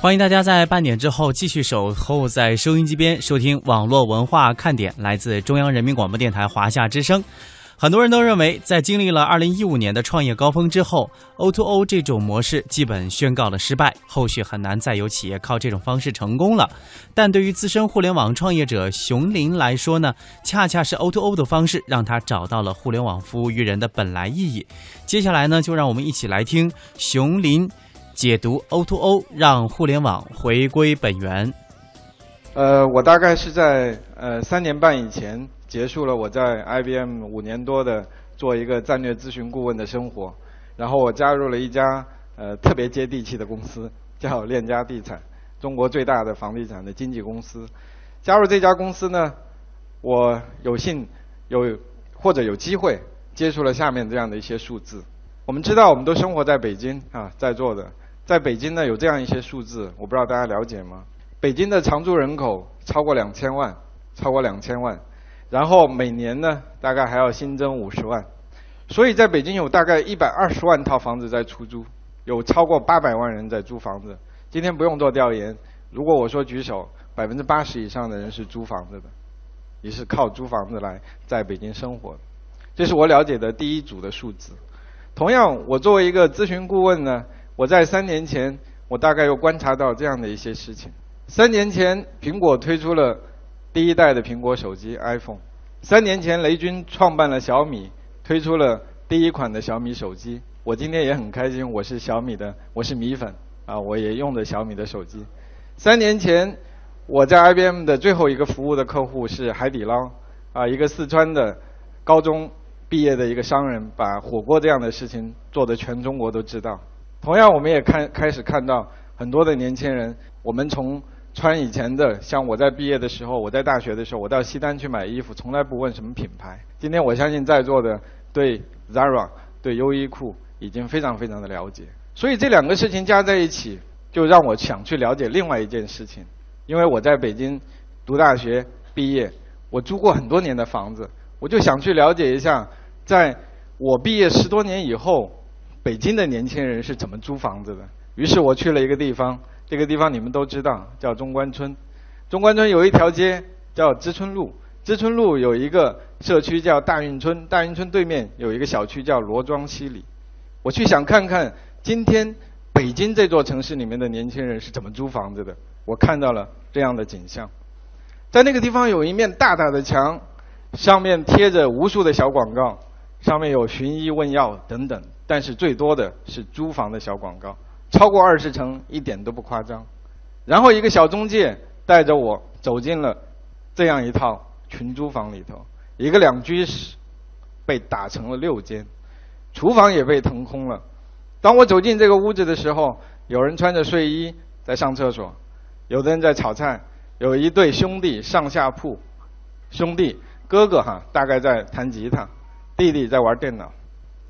欢迎大家在半点之后继续守候在收音机边收听网络文化看点，来自中央人民广播电台华夏之声。很多人都认为，在经历了2015年的创业高峰之后，O2O 这种模式基本宣告了失败，后续很难再有企业靠这种方式成功了。但对于资深互联网创业者熊林来说呢，恰恰是 O2O 的方式让他找到了互联网服务于人的本来意义。接下来呢，就让我们一起来听熊林解读 O2O，让互联网回归本源。呃，我大概是在呃三年半以前。结束了我在 IBM 五年多的做一个战略咨询顾问的生活，然后我加入了一家呃特别接地气的公司，叫链家地产，中国最大的房地产的经纪公司。加入这家公司呢，我有幸有或者有机会接触了下面这样的一些数字。我们知道我们都生活在北京啊，在座的在北京呢有这样一些数字，我不知道大家了解吗？北京的常住人口超过两千万，超过两千万。然后每年呢，大概还要新增五十万，所以在北京有大概一百二十万套房子在出租，有超过八百万人在租房子。今天不用做调研，如果我说举手，百分之八十以上的人是租房子的，也是靠租房子来在北京生活。这是我了解的第一组的数字。同样，我作为一个咨询顾问呢，我在三年前，我大概又观察到这样的一些事情。三年前，苹果推出了。第一代的苹果手机 iPhone，三年前雷军创办了小米，推出了第一款的小米手机。我今天也很开心，我是小米的，我是米粉啊，我也用的小米的手机。三年前我在 IBM 的最后一个服务的客户是海底捞啊，一个四川的高中毕业的一个商人，把火锅这样的事情做的全中国都知道。同样，我们也看开始看到很多的年轻人，我们从穿以前的，像我在毕业的时候，我在大学的时候，我到西单去买衣服，从来不问什么品牌。今天我相信在座的对 Zara、对优衣库已经非常非常的了解。所以这两个事情加在一起，就让我想去了解另外一件事情。因为我在北京读大学毕业，我租过很多年的房子，我就想去了解一下，在我毕业十多年以后，北京的年轻人是怎么租房子的。于是我去了一个地方。这个地方你们都知道，叫中关村。中关村有一条街叫知春路，知春路有一个社区叫大运村，大运村对面有一个小区叫罗庄西里。我去想看看今天北京这座城市里面的年轻人是怎么租房子的。我看到了这样的景象，在那个地方有一面大大的墙，上面贴着无数的小广告，上面有寻医问药等等，但是最多的是租房的小广告。超过二十层一点都不夸张，然后一个小中介带着我走进了这样一套群租房里头，一个两居室被打成了六间，厨房也被腾空了。当我走进这个屋子的时候，有人穿着睡衣在上厕所，有的人在炒菜，有一对兄弟上下铺，兄弟哥哥哈大概在弹吉他，弟弟在玩电脑，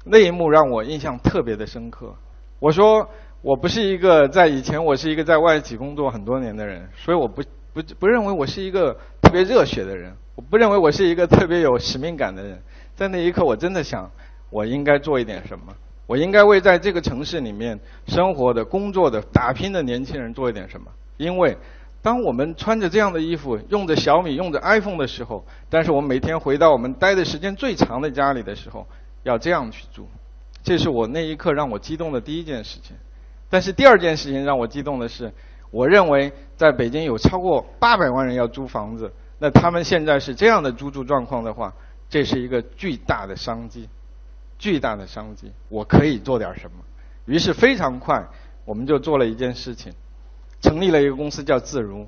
那一幕让我印象特别的深刻。我说。我不是一个在以前，我是一个在外企工作很多年的人，所以我不不不认为我是一个特别热血的人，我不认为我是一个特别有使命感的人。在那一刻，我真的想，我应该做一点什么，我应该为在这个城市里面生活的、工作的、打拼的年轻人做一点什么。因为，当我们穿着这样的衣服，用着小米、用着 iPhone 的时候，但是我们每天回到我们待的时间最长的家里的时候，要这样去做，这是我那一刻让我激动的第一件事情。但是第二件事情让我激动的是，我认为在北京有超过八百万人要租房子，那他们现在是这样的租住状况的话，这是一个巨大的商机，巨大的商机，我可以做点什么？于是非常快，我们就做了一件事情，成立了一个公司叫自如。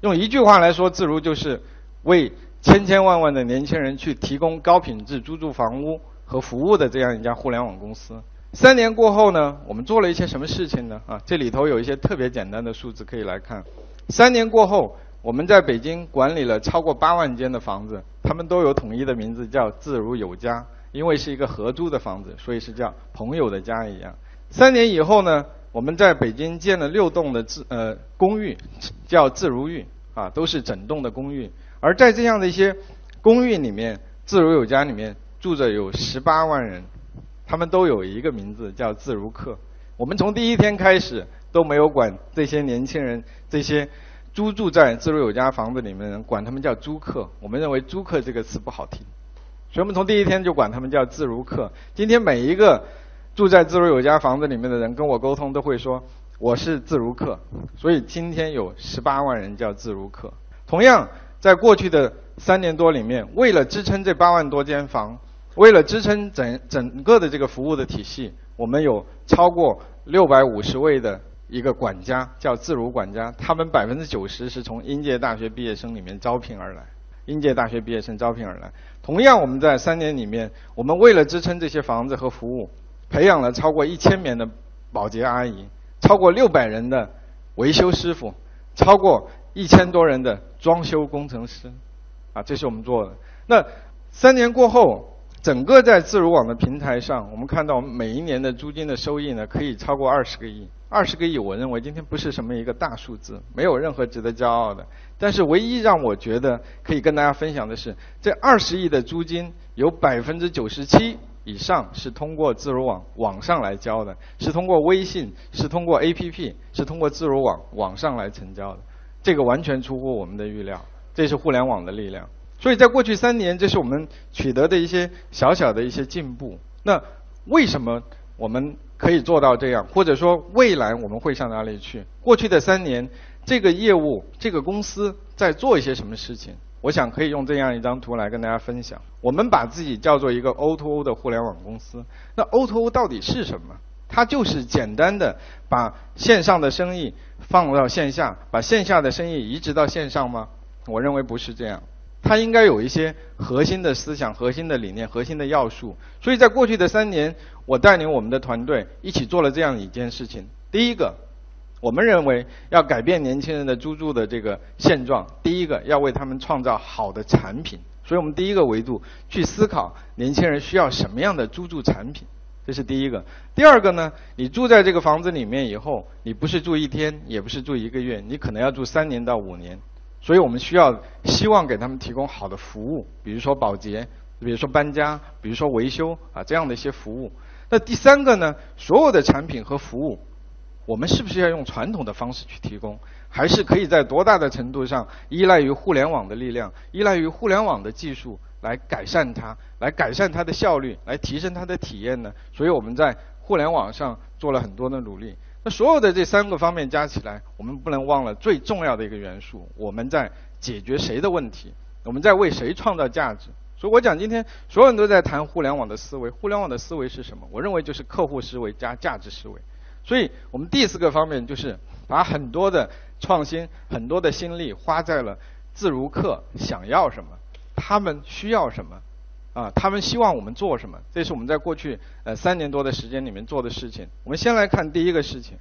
用一句话来说，自如就是为千千万万的年轻人去提供高品质租住房屋和服务的这样一家互联网公司。三年过后呢，我们做了一些什么事情呢？啊，这里头有一些特别简单的数字可以来看。三年过后，我们在北京管理了超过八万间的房子，他们都有统一的名字，叫自如有家。因为是一个合租的房子，所以是叫朋友的家一样。三年以后呢，我们在北京建了六栋的自呃公寓，叫自如寓啊，都是整栋的公寓。而在这样的一些公寓里面，自如有家里面住着有十八万人。他们都有一个名字叫自如客。我们从第一天开始都没有管这些年轻人，这些租住在自如有家房子里面的人，管他们叫租客。我们认为租客这个词不好听，所以我们从第一天就管他们叫自如客。今天每一个住在自如有家房子里面的人跟我沟通都会说我是自如客，所以今天有十八万人叫自如客。同样，在过去的三年多里面，为了支撑这八万多间房。为了支撑整整个的这个服务的体系，我们有超过六百五十位的一个管家，叫自如管家。他们百分之九十是从应届大学毕业生里面招聘而来，应届大学毕业生招聘而来。同样，我们在三年里面，我们为了支撑这些房子和服务，培养了超过一千名的保洁阿姨，超过六百人的维修师傅，超过一千多人的装修工程师。啊，这是我们做的。那三年过后。整个在自如网的平台上，我们看到每一年的租金的收益呢，可以超过二十个亿。二十个亿，我认为今天不是什么一个大数字，没有任何值得骄傲的。但是唯一让我觉得可以跟大家分享的是，这二十亿的租金有百分之九十七以上是通过自如网网上来交的，是通过微信，是通过 APP，是通过自如网网上来成交的。这个完全出乎我们的预料，这是互联网的力量。所以在过去三年，这是我们取得的一些小小的一些进步。那为什么我们可以做到这样？或者说未来我们会向哪里去？过去的三年，这个业务、这个公司在做一些什么事情？我想可以用这样一张图来跟大家分享。我们把自己叫做一个 O2O O 的互联网公司。那 O2O 到底是什么？它就是简单的把线上的生意放到线下，把线下的生意移植到线上吗？我认为不是这样。它应该有一些核心的思想、核心的理念、核心的要素。所以在过去的三年，我带领我们的团队一起做了这样一件事情。第一个，我们认为要改变年轻人的租住的这个现状。第一个，要为他们创造好的产品。所以我们第一个维度去思考年轻人需要什么样的租住产品，这是第一个。第二个呢，你住在这个房子里面以后，你不是住一天，也不是住一个月，你可能要住三年到五年。所以我们需要希望给他们提供好的服务，比如说保洁，比如说搬家，比如说维修啊这样的一些服务。那第三个呢，所有的产品和服务，我们是不是要用传统的方式去提供，还是可以在多大的程度上依赖于互联网的力量，依赖于互联网的技术来改善它，来改善它的效率，来提升它的体验呢？所以我们在互联网上做了很多的努力。那所有的这三个方面加起来，我们不能忘了最重要的一个元素：我们在解决谁的问题？我们在为谁创造价值？所以我讲今天所有人都在谈互联网的思维，互联网的思维是什么？我认为就是客户思维加价值思维。所以我们第四个方面就是把很多的创新、很多的心力花在了自如客想要什么，他们需要什么。啊，他们希望我们做什么？这是我们在过去呃三年多的时间里面做的事情。我们先来看第一个事情，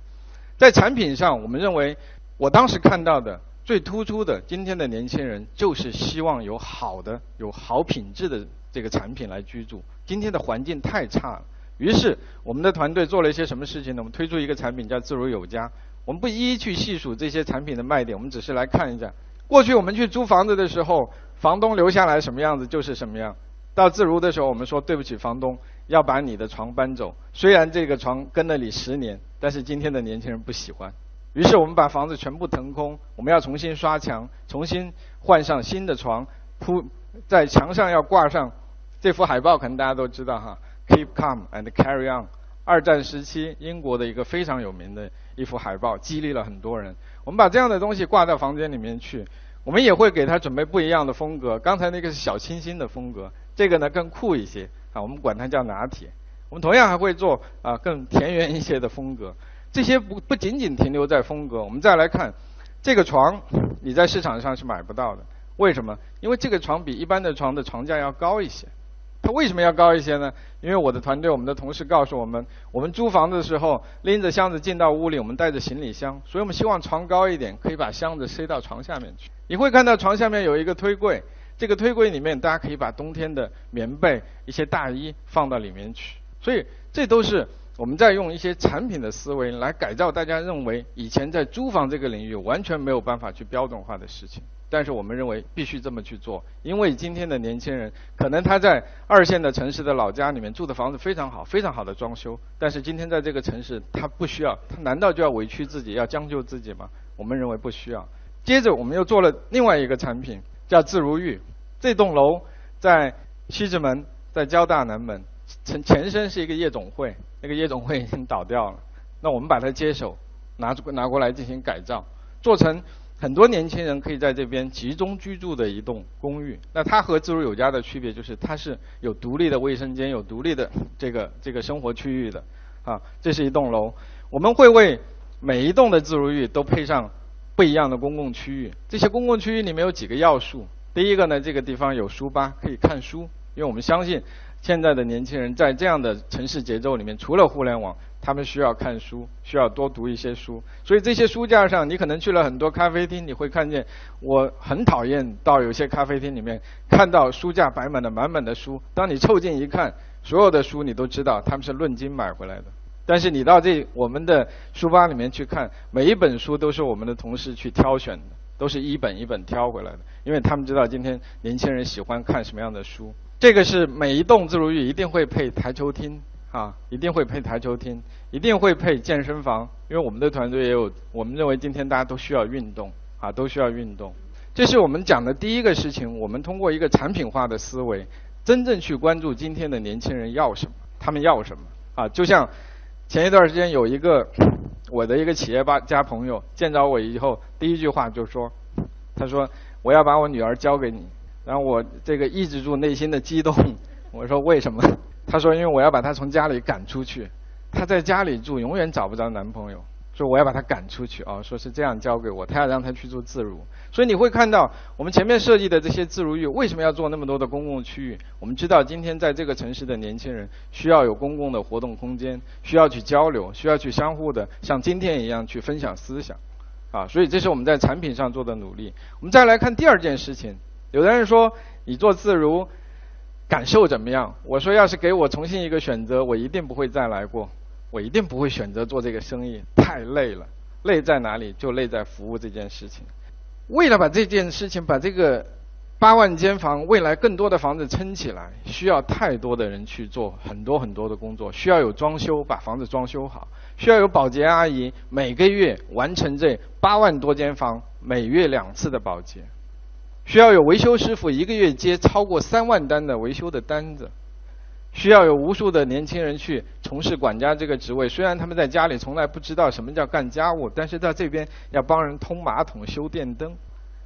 在产品上，我们认为我当时看到的最突出的，今天的年轻人就是希望有好的、有好品质的这个产品来居住。今天的环境太差了，于是我们的团队做了一些什么事情呢？我们推出一个产品叫自如有家。我们不一一去细数这些产品的卖点，我们只是来看一下，过去我们去租房子的时候，房东留下来什么样子就是什么样。到自如的时候，我们说对不起，房东要把你的床搬走。虽然这个床跟了你十年，但是今天的年轻人不喜欢。于是我们把房子全部腾空，我们要重新刷墙，重新换上新的床，铺在墙上要挂上这幅海报，可能大家都知道哈，Keep calm and carry on。二战时期英国的一个非常有名的一幅海报，激励了很多人。我们把这样的东西挂到房间里面去，我们也会给他准备不一样的风格。刚才那个是小清新的风格。这个呢更酷一些啊，我们管它叫拿铁。我们同样还会做啊更田园一些的风格。这些不不仅仅停留在风格，我们再来看这个床，你在市场上是买不到的。为什么？因为这个床比一般的床的床架要高一些。它为什么要高一些呢？因为我的团队、我们的同事告诉我们，我们租房子的时候拎着箱子进到屋里，我们带着行李箱，所以我们希望床高一点，可以把箱子塞到床下面去。你会看到床下面有一个推柜。这个推柜里面，大家可以把冬天的棉被、一些大衣放到里面去。所以，这都是我们在用一些产品的思维来改造大家认为以前在租房这个领域完全没有办法去标准化的事情。但是我们认为必须这么去做，因为今天的年轻人可能他在二线的城市的老家里面住的房子非常好，非常好的装修，但是今天在这个城市他不需要，他难道就要委屈自己，要将就自己吗？我们认为不需要。接着我们又做了另外一个产品，叫自如寓。这栋楼在西直门，在交大南门，前前身是一个夜总会，那个夜总会已经倒掉了。那我们把它接手，拿出拿过来进行改造，做成很多年轻人可以在这边集中居住的一栋公寓。那它和自如有家的区别就是，它是有独立的卫生间，有独立的这个这个生活区域的。啊，这是一栋楼，我们会为每一栋的自如寓都配上。不一样的公共区域，这些公共区域里面有几个要素。第一个呢，这个地方有书吧，可以看书，因为我们相信现在的年轻人在这样的城市节奏里面，除了互联网，他们需要看书，需要多读一些书。所以这些书架上，你可能去了很多咖啡厅，你会看见，我很讨厌到有些咖啡厅里面看到书架摆满了满满的书。当你凑近一看，所有的书你都知道他们是论斤买回来的。但是你到这我们的书吧里面去看，每一本书都是我们的同事去挑选的，都是一本一本挑回来的，因为他们知道今天年轻人喜欢看什么样的书。这个是每一栋自如寓一定会配台球厅啊，一定会配台球厅，一定会配健身房，因为我们的团队也有，我们认为今天大家都需要运动啊，都需要运动。这是我们讲的第一个事情，我们通过一个产品化的思维，真正去关注今天的年轻人要什么，他们要什么啊，就像。前一段时间有一个我的一个企业吧家朋友见着我以后，第一句话就说：“他说我要把我女儿交给你。”然后我这个抑制住内心的激动，我说：“为什么？” 他说：“因为我要把她从家里赶出去，她在家里住永远找不着男朋友。”说我要把他赶出去啊！说是这样交给我，他要让他去做自如。所以你会看到我们前面设计的这些自如域为什么要做那么多的公共区域？我们知道今天在这个城市的年轻人需要有公共的活动空间，需要去交流，需要去相互的像今天一样去分享思想，啊！所以这是我们在产品上做的努力。我们再来看第二件事情，有的人说你做自如感受怎么样？我说要是给我重新一个选择，我一定不会再来过。我一定不会选择做这个生意，太累了。累在哪里？就累在服务这件事情。为了把这件事情，把这个八万间房未来更多的房子撑起来，需要太多的人去做很多很多的工作。需要有装修，把房子装修好；需要有保洁阿姨每个月完成这八万多间房每月两次的保洁；需要有维修师傅一个月接超过三万单的维修的单子。需要有无数的年轻人去从事管家这个职位，虽然他们在家里从来不知道什么叫干家务，但是在这边要帮人通马桶、修电灯。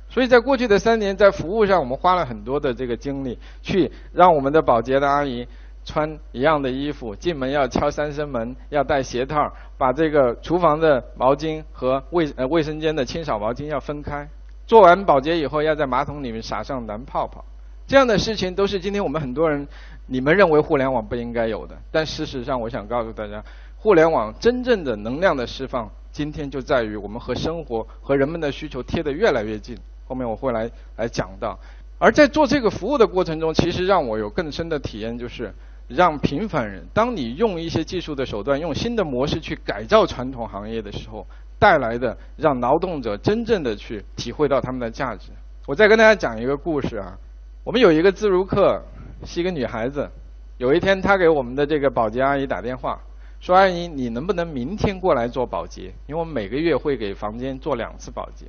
所以在过去的三年，在服务上我们花了很多的这个精力，去让我们的保洁的阿姨穿一样的衣服，进门要敲三声门，要戴鞋套，把这个厨房的毛巾和卫呃卫生间的清扫毛巾要分开。做完保洁以后，要在马桶里面撒上蓝泡泡。这样的事情都是今天我们很多人。你们认为互联网不应该有的，但事实上，我想告诉大家，互联网真正的能量的释放，今天就在于我们和生活和人们的需求贴得越来越近。后面我会来来讲到。而在做这个服务的过程中，其实让我有更深的体验，就是让平凡人，当你用一些技术的手段，用新的模式去改造传统行业的时候，带来的让劳动者真正的去体会到他们的价值。我再跟大家讲一个故事啊，我们有一个自如客。是一个女孩子，有一天她给我们的这个保洁阿姨打电话，说：“阿姨，你能不能明天过来做保洁？因为我们每个月会给房间做两次保洁。”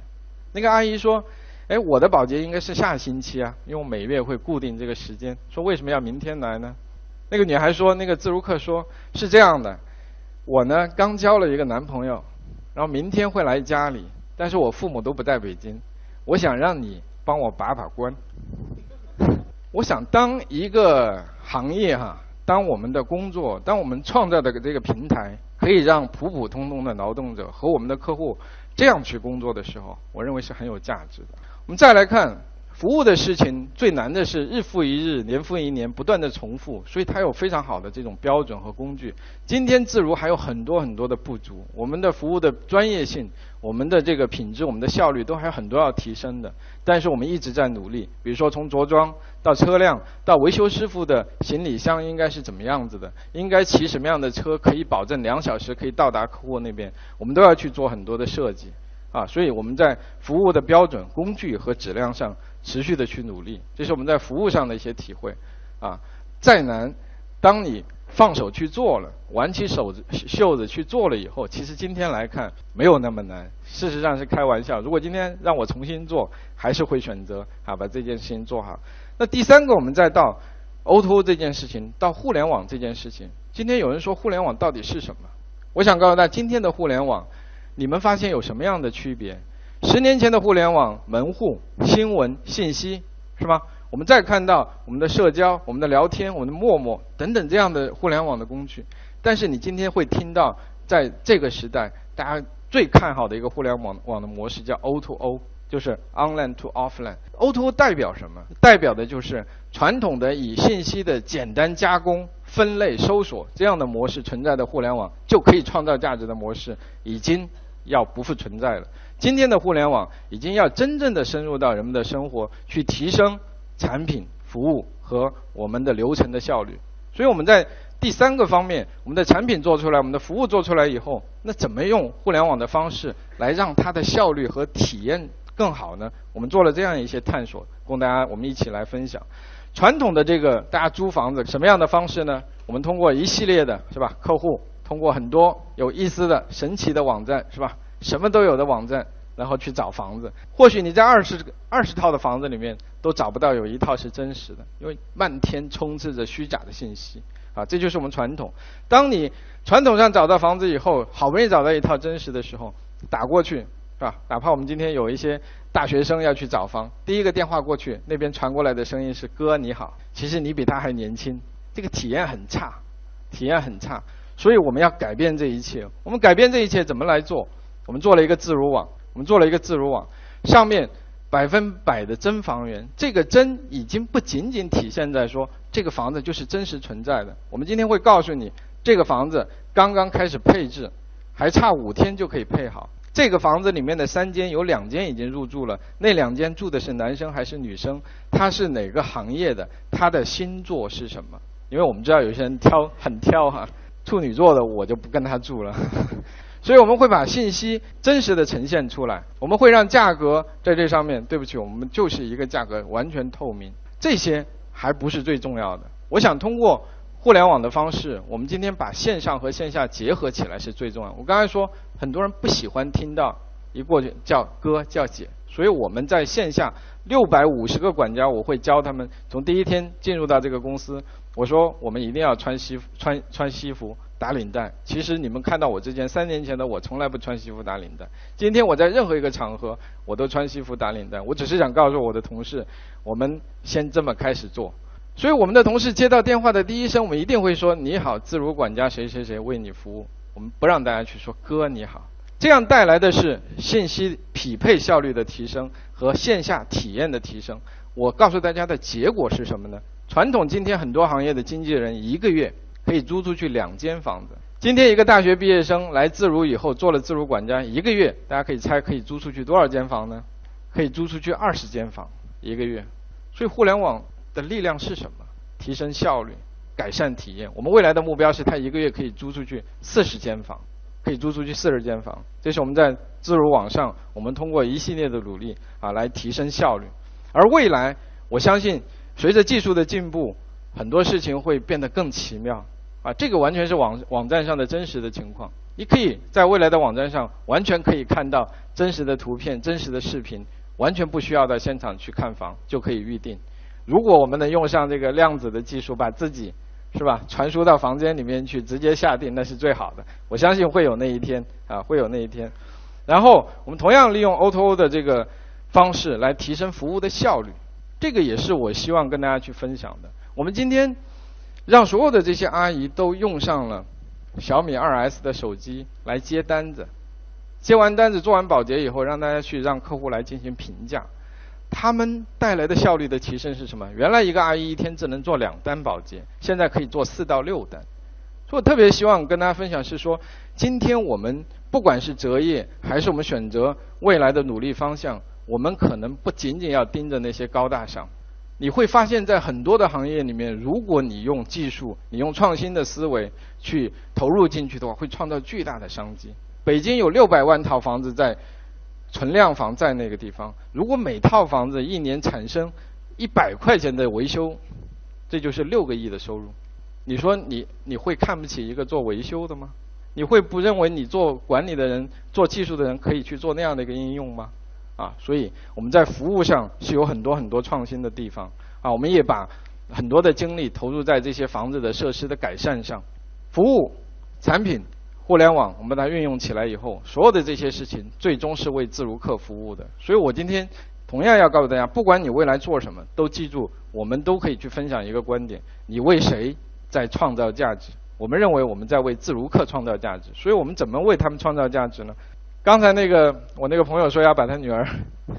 那个阿姨说：“哎，我的保洁应该是下星期啊，因为我每月会固定这个时间。”说：“为什么要明天来呢？”那个女孩说：“那个自如客说是这样的，我呢刚交了一个男朋友，然后明天会来家里，但是我父母都不在北京，我想让你帮我把把关。”我想，当一个行业哈，当我们的工作，当我们创造的这个平台，可以让普普通通的劳动者和我们的客户这样去工作的时候，我认为是很有价值的。我们再来看。服务的事情最难的是日复一日、年复一年不断的重复，所以它有非常好的这种标准和工具。今天自如还有很多很多的不足，我们的服务的专业性、我们的这个品质、我们的效率都还有很多要提升的。但是我们一直在努力，比如说从着装到车辆到维修师傅的行李箱应该是怎么样子的，应该骑什么样的车可以保证两小时可以到达客户那边，我们都要去做很多的设计。啊，所以我们在服务的标准、工具和质量上持续的去努力，这是我们在服务上的一些体会。啊，再难，当你放手去做了，挽起手袖子去做了以后，其实今天来看没有那么难。事实上是开玩笑。如果今天让我重新做，还是会选择啊把这件事情做好。那第三个，我们再到 O2O 这件事情，到互联网这件事情。今天有人说互联网到底是什么？我想告诉大家，今天的互联网，你们发现有什么样的区别？十年前的互联网，门户、新闻、信息，是吧？我们再看到我们的社交、我们的聊天、我们的陌陌等等这样的互联网的工具，但是你今天会听到，在这个时代，大家最看好的一个互联网网的模式叫 O2O，就是 Online to Offline。O2O 代表什么？代表的就是传统的以信息的简单加工、分类、搜索这样的模式存在的互联网就可以创造价值的模式，已经要不复存在了。今天的互联网已经要真正的深入到人们的生活，去提升。产品、服务和我们的流程的效率，所以我们在第三个方面，我们的产品做出来，我们的服务做出来以后，那怎么用互联网的方式来让它的效率和体验更好呢？我们做了这样一些探索，供大家我们一起来分享。传统的这个大家租房子什么样的方式呢？我们通过一系列的是吧？客户通过很多有意思的、神奇的网站是吧？什么都有的网站。然后去找房子，或许你在二十二十套的房子里面都找不到有一套是真实的，因为漫天充斥着虚假的信息啊！这就是我们传统。当你传统上找到房子以后，好不容易找到一套真实的时候，打过去是吧？哪怕我们今天有一些大学生要去找房，第一个电话过去，那边传过来的声音是“哥你好”，其实你比他还年轻，这个体验很差，体验很差。所以我们要改变这一切。我们改变这一切怎么来做？我们做了一个自如网。我们做了一个自如网，上面百分百的真房源。这个真已经不仅仅体现在说这个房子就是真实存在的。我们今天会告诉你，这个房子刚刚开始配置，还差五天就可以配好。这个房子里面的三间有两间已经入住了，那两间住的是男生还是女生？他是哪个行业的？他的星座是什么？因为我们知道有些人挑很挑哈，处女座的我就不跟他住了。所以我们会把信息真实的呈现出来，我们会让价格在这上面。对不起，我们就是一个价格完全透明。这些还不是最重要的。我想通过互联网的方式，我们今天把线上和线下结合起来是最重要。我刚才说，很多人不喜欢听到一过去叫哥叫姐，所以我们在线下六百五十个管家，我会教他们从第一天进入到这个公司，我说我们一定要穿西服，穿穿西服。打领带，其实你们看到我之前三年前的我从来不穿西服打领带。今天我在任何一个场合，我都穿西服打领带。我只是想告诉我的同事，我们先这么开始做。所以我们的同事接到电话的第一声，我们一定会说：“你好，自如管家谁谁谁为你服务。”我们不让大家去说“哥你好”，这样带来的是信息匹配效率的提升和线下体验的提升。我告诉大家的结果是什么呢？传统今天很多行业的经纪人一个月。可以租出去两间房子。今天一个大学毕业生来自如以后做了自如管家，一个月大家可以猜可以租出去多少间房呢？可以租出去二十间房一个月。所以互联网的力量是什么？提升效率，改善体验。我们未来的目标是他一个月可以租出去四十间房，可以租出去四十间房。这是我们在自如网上，我们通过一系列的努力啊来提升效率。而未来，我相信随着技术的进步，很多事情会变得更奇妙。啊，这个完全是网网站上的真实的情况。你可以在未来的网站上完全可以看到真实的图片、真实的视频，完全不需要到现场去看房就可以预定。如果我们能用上这个量子的技术，把自己是吧传输到房间里面去直接下定，那是最好的。我相信会有那一天啊，会有那一天。然后我们同样利用 O2O 的这个方式来提升服务的效率，这个也是我希望跟大家去分享的。我们今天。让所有的这些阿姨都用上了小米 2S 的手机来接单子，接完单子做完保洁以后，让大家去让客户来进行评价，他们带来的效率的提升是什么？原来一个阿姨一天只能做两单保洁，现在可以做四到六单。所以我特别希望跟大家分享是说，今天我们不管是择业还是我们选择未来的努力方向，我们可能不仅仅要盯着那些高大上。你会发现在很多的行业里面，如果你用技术、你用创新的思维去投入进去的话，会创造巨大的商机。北京有六百万套房子在存量房在那个地方，如果每套房子一年产生一百块钱的维修，这就是六个亿的收入。你说你你会看不起一个做维修的吗？你会不认为你做管理的人、做技术的人可以去做那样的一个应用吗？啊，所以我们在服务上是有很多很多创新的地方啊，我们也把很多的精力投入在这些房子的设施的改善上，服务、产品、互联网，我们把它运用起来以后，所有的这些事情最终是为自如客服务的。所以我今天同样要告诉大家，不管你未来做什么，都记住，我们都可以去分享一个观点：你为谁在创造价值？我们认为我们在为自如客创造价值，所以我们怎么为他们创造价值呢？刚才那个我那个朋友说要把他女儿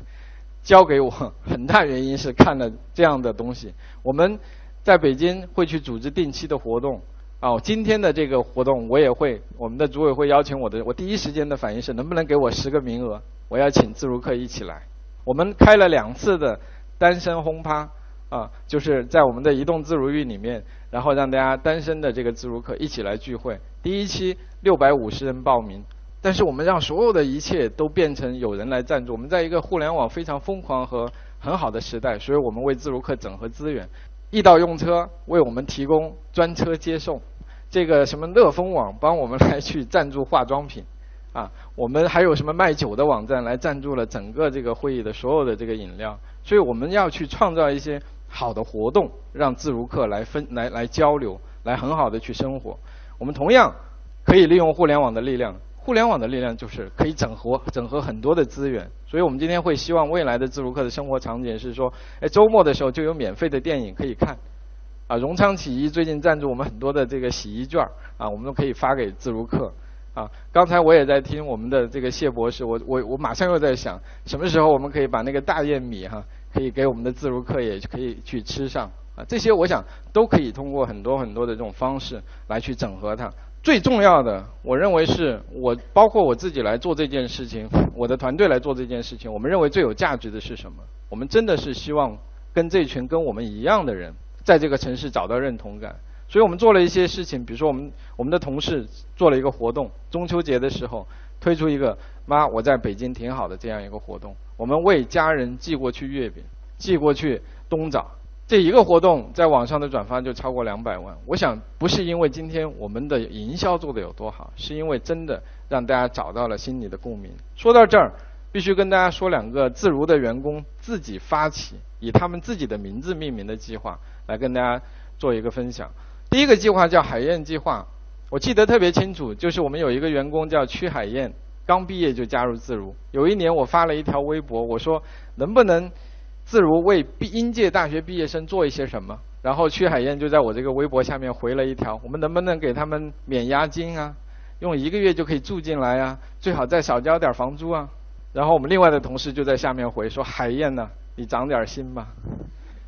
交给我，很大原因是看了这样的东西。我们在北京会去组织定期的活动，哦，今天的这个活动我也会，我们的组委会邀请我的，我第一时间的反应是能不能给我十个名额，我要请自如客一起来。我们开了两次的单身轰趴，啊，就是在我们的移动自如域里面，然后让大家单身的这个自如客一起来聚会。第一期六百五十人报名。但是我们让所有的一切都变成有人来赞助。我们在一个互联网非常疯狂和很好的时代，所以我们为自如客整合资源，易到用车为我们提供专车接送，这个什么乐蜂网帮我们来去赞助化妆品，啊，我们还有什么卖酒的网站来赞助了整个这个会议的所有的这个饮料。所以我们要去创造一些好的活动，让自如客来分来来交流，来很好的去生活。我们同样可以利用互联网的力量。互联网的力量就是可以整合整合很多的资源，所以我们今天会希望未来的自如客的生活场景是说，哎，周末的时候就有免费的电影可以看，啊，荣昌起义最近赞助我们很多的这个洗衣券啊，我们都可以发给自如客，啊，刚才我也在听我们的这个谢博士，我我我马上又在想，什么时候我们可以把那个大雁米哈，可以给我们的自如客也可以去吃上，啊，这些我想都可以通过很多很多的这种方式来去整合它。最重要的，我认为是我包括我自己来做这件事情，我的团队来做这件事情。我们认为最有价值的是什么？我们真的是希望跟这群跟我们一样的人，在这个城市找到认同感。所以我们做了一些事情，比如说我们我们的同事做了一个活动，中秋节的时候推出一个“妈，我在北京挺好的”这样一个活动。我们为家人寄过去月饼，寄过去冬枣。这一个活动在网上的转发就超过两百万。我想不是因为今天我们的营销做的有多好，是因为真的让大家找到了心里的共鸣。说到这儿，必须跟大家说两个自如的员工自己发起以他们自己的名字命名的计划，来跟大家做一个分享。第一个计划叫海燕计划，我记得特别清楚，就是我们有一个员工叫曲海燕，刚毕业就加入自如。有一年我发了一条微博，我说能不能。自如为毕应届大学毕业生做一些什么？然后曲海燕就在我这个微博下面回了一条：我们能不能给他们免押金啊？用一个月就可以住进来啊？最好再少交点房租啊？然后我们另外的同事就在下面回说：海燕呢，你长点心吧。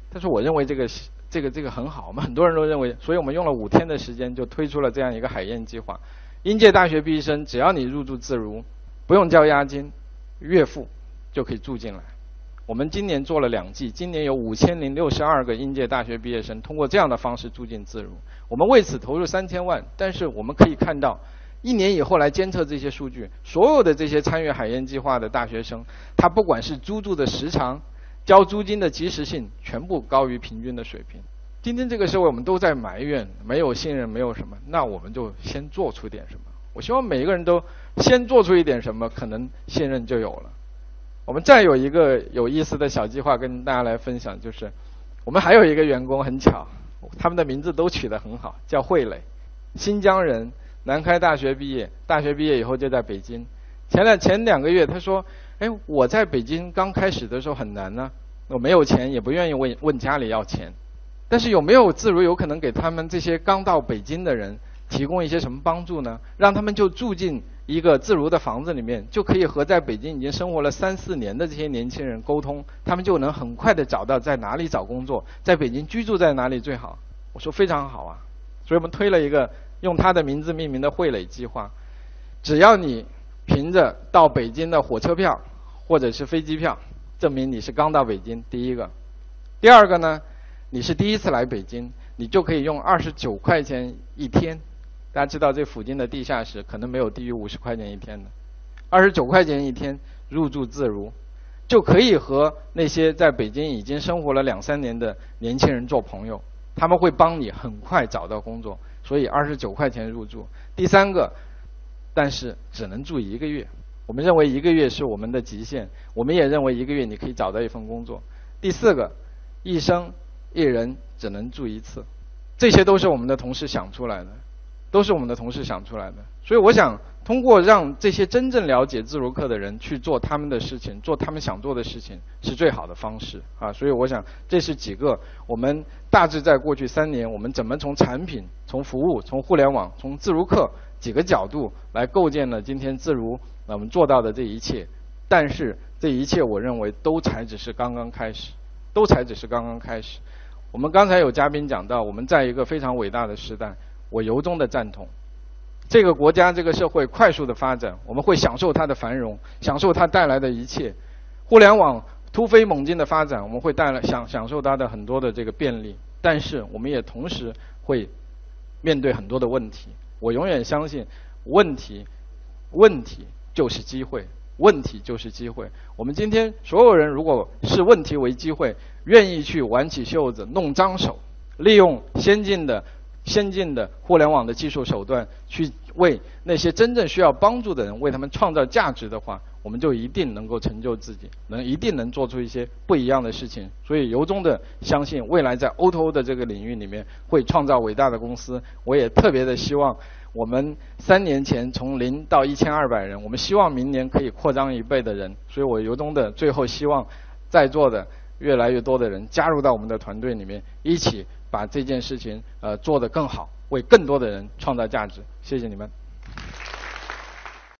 他说：我认为这个这个这个很好，我们很多人都认为，所以我们用了五天的时间就推出了这样一个海燕计划。应届大学毕业生只要你入住自如，不用交押金，月付就可以住进来。我们今年做了两季，今年有五千零六十二个应届大学毕业生通过这样的方式住进自如。我们为此投入三千万，但是我们可以看到，一年以后来监测这些数据，所有的这些参与海燕计划的大学生，他不管是租住的时长、交租金的及时性，全部高于平均的水平。今天这个社会，我们都在埋怨没有信任，没有什么，那我们就先做出点什么。我希望每一个人都先做出一点什么，可能信任就有了。我们再有一个有意思的小计划跟大家来分享，就是我们还有一个员工很巧，他们的名字都取得很好，叫惠磊，新疆人，南开大学毕业，大学毕业以后就在北京。前两前两个月他说，哎，我在北京刚开始的时候很难呢，我没有钱，也不愿意问问家里要钱，但是有没有自如有可能给他们这些刚到北京的人提供一些什么帮助呢？让他们就住进。一个自如的房子里面，就可以和在北京已经生活了三四年的这些年轻人沟通，他们就能很快的找到在哪里找工作，在北京居住在哪里最好。我说非常好啊，所以我们推了一个用他的名字命名的汇磊计划，只要你凭着到北京的火车票或者是飞机票，证明你是刚到北京，第一个，第二个呢，你是第一次来北京，你就可以用二十九块钱一天。大家知道这附近的地下室可能没有低于五十块钱一天的，二十九块钱一天入住自如，就可以和那些在北京已经生活了两三年的年轻人做朋友，他们会帮你很快找到工作。所以二十九块钱入住。第三个，但是只能住一个月。我们认为一个月是我们的极限，我们也认为一个月你可以找到一份工作。第四个，一生一人只能住一次。这些都是我们的同事想出来的，都是我们的同事想出来的。所以我想通过让这些真正了解自如客的人去做他们的事情，做他们想做的事情，是最好的方式啊。所以我想这是几个我们大致在过去三年，我们怎么从产品、从服务、从互联网、从自如客几个角度来构建了今天自如我们做到的这一切。但是这一切，我认为都才只是刚刚开始，都才只是刚刚开始。我们刚才有嘉宾讲到，我们在一个非常伟大的时代，我由衷的赞同。这个国家、这个社会快速的发展，我们会享受它的繁荣，享受它带来的一切。互联网突飞猛进的发展，我们会带来享享受它的很多的这个便利。但是，我们也同时会面对很多的问题。我永远相信，问题，问题就是机会。问题就是机会。我们今天所有人，如果视问题为机会，愿意去挽起袖子、弄脏手，利用先进的、先进的互联网的技术手段，去为那些真正需要帮助的人，为他们创造价值的话，我们就一定能够成就自己，能一定能做出一些不一样的事情。所以由衷的相信，未来在 O2O 的这个领域里面，会创造伟大的公司。我也特别的希望。我们三年前从零到一千二百人，我们希望明年可以扩张一倍的人，所以我由衷的最后希望在座的越来越多的人加入到我们的团队里面，一起把这件事情呃做得更好，为更多的人创造价值。谢谢你们。